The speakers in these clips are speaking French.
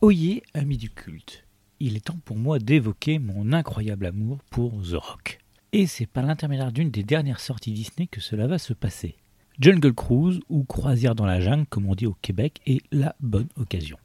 Oyez, amis du culte, il est temps pour moi d'évoquer mon incroyable amour pour The Rock. Et c'est par l'intermédiaire d'une des dernières sorties Disney que cela va se passer. Jungle Cruise, ou Croisière dans la jungle, comme on dit au Québec, est la bonne occasion.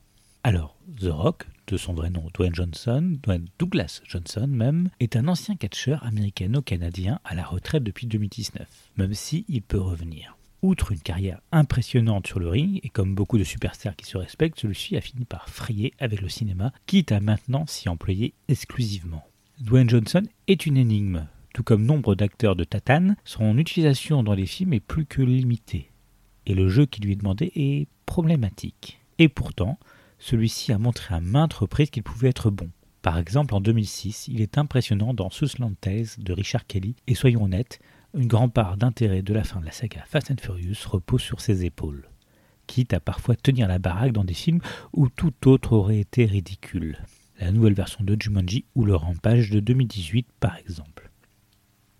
Alors, The Rock, de son vrai nom Dwayne Johnson, Dwayne Douglas Johnson même, est un ancien catcheur américano-canadien à la retraite depuis 2019, même si il peut revenir. Outre une carrière impressionnante sur le ring, et comme beaucoup de superstars qui se respectent, celui-ci a fini par frayer avec le cinéma, quitte à maintenant s'y employer exclusivement. Dwayne Johnson est une énigme. Tout comme nombre d'acteurs de Tatane, son utilisation dans les films est plus que limitée. Et le jeu qui lui est demandé est problématique. Et pourtant, celui-ci a montré à maintes reprises qu'il pouvait être bon. Par exemple, en 2006, il est impressionnant dans Southland Tales de Richard Kelly, et soyons honnêtes, une grande part d'intérêt de la fin de la saga Fast and Furious repose sur ses épaules, quitte à parfois tenir la baraque dans des films où tout autre aurait été ridicule. La nouvelle version de Jumanji ou le Rampage de 2018 par exemple.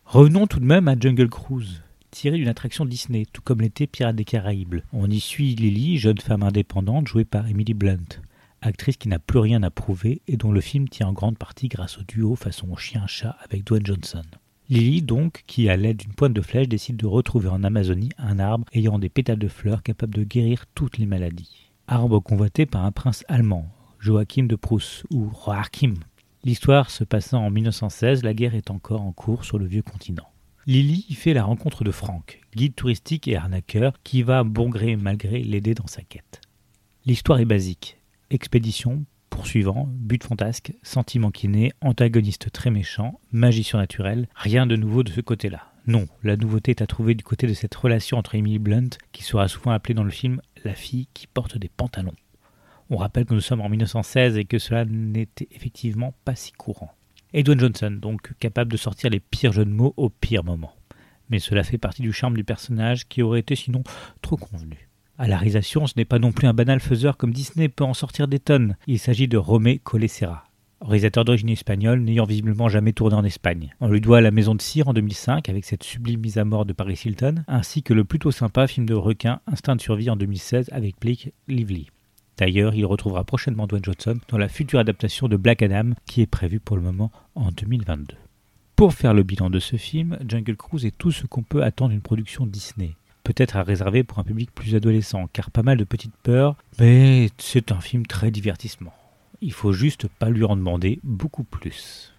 Revenons tout de même à Jungle Cruise, tiré d'une attraction Disney, tout comme l'était Pirates des Caraïbes. On y suit Lily, jeune femme indépendante jouée par Emily Blunt, actrice qui n'a plus rien à prouver et dont le film tient en grande partie grâce au duo façon chien-chat avec Dwayne Johnson. Lily, donc, qui à l'aide d'une pointe de flèche décide de retrouver en Amazonie un arbre ayant des pétales de fleurs capables de guérir toutes les maladies. Arbre convoité par un prince allemand, Joachim de Prusse, ou Joachim. L'histoire se passant en 1916, la guerre est encore en cours sur le vieux continent. Lily y fait la rencontre de Frank, guide touristique et arnaqueur, qui va bon gré mal gré l'aider dans sa quête. L'histoire est basique. Expédition, poursuivant, but fantasque, sentiment kiné, antagoniste très méchant, magie surnaturelle, rien de nouveau de ce côté-là. Non, la nouveauté est à trouver du côté de cette relation entre Emily Blunt, qui sera souvent appelée dans le film la fille qui porte des pantalons. On rappelle que nous sommes en 1916 et que cela n'était effectivement pas si courant. Edwin Johnson, donc capable de sortir les pires jeux de mots au pire moment. Mais cela fait partie du charme du personnage qui aurait été sinon trop convenu. À la réalisation, ce n'est pas non plus un banal faiseur comme Disney peut en sortir des tonnes. Il s'agit de Romé Colesera, réalisateur d'origine espagnole n'ayant visiblement jamais tourné en Espagne. On lui doit La Maison de Cire en 2005 avec cette sublime mise à mort de Paris Hilton, ainsi que le plutôt sympa film de requin Instinct de survie en 2016 avec Blake Lively. D'ailleurs, il retrouvera prochainement Dwayne Johnson dans la future adaptation de Black Adam qui est prévue pour le moment en 2022. Pour faire le bilan de ce film, Jungle Cruise est tout ce qu'on peut attendre d'une production Disney peut-être à réserver pour un public plus adolescent, car pas mal de petites peurs, mais c'est un film très divertissement. Il faut juste pas lui en demander beaucoup plus.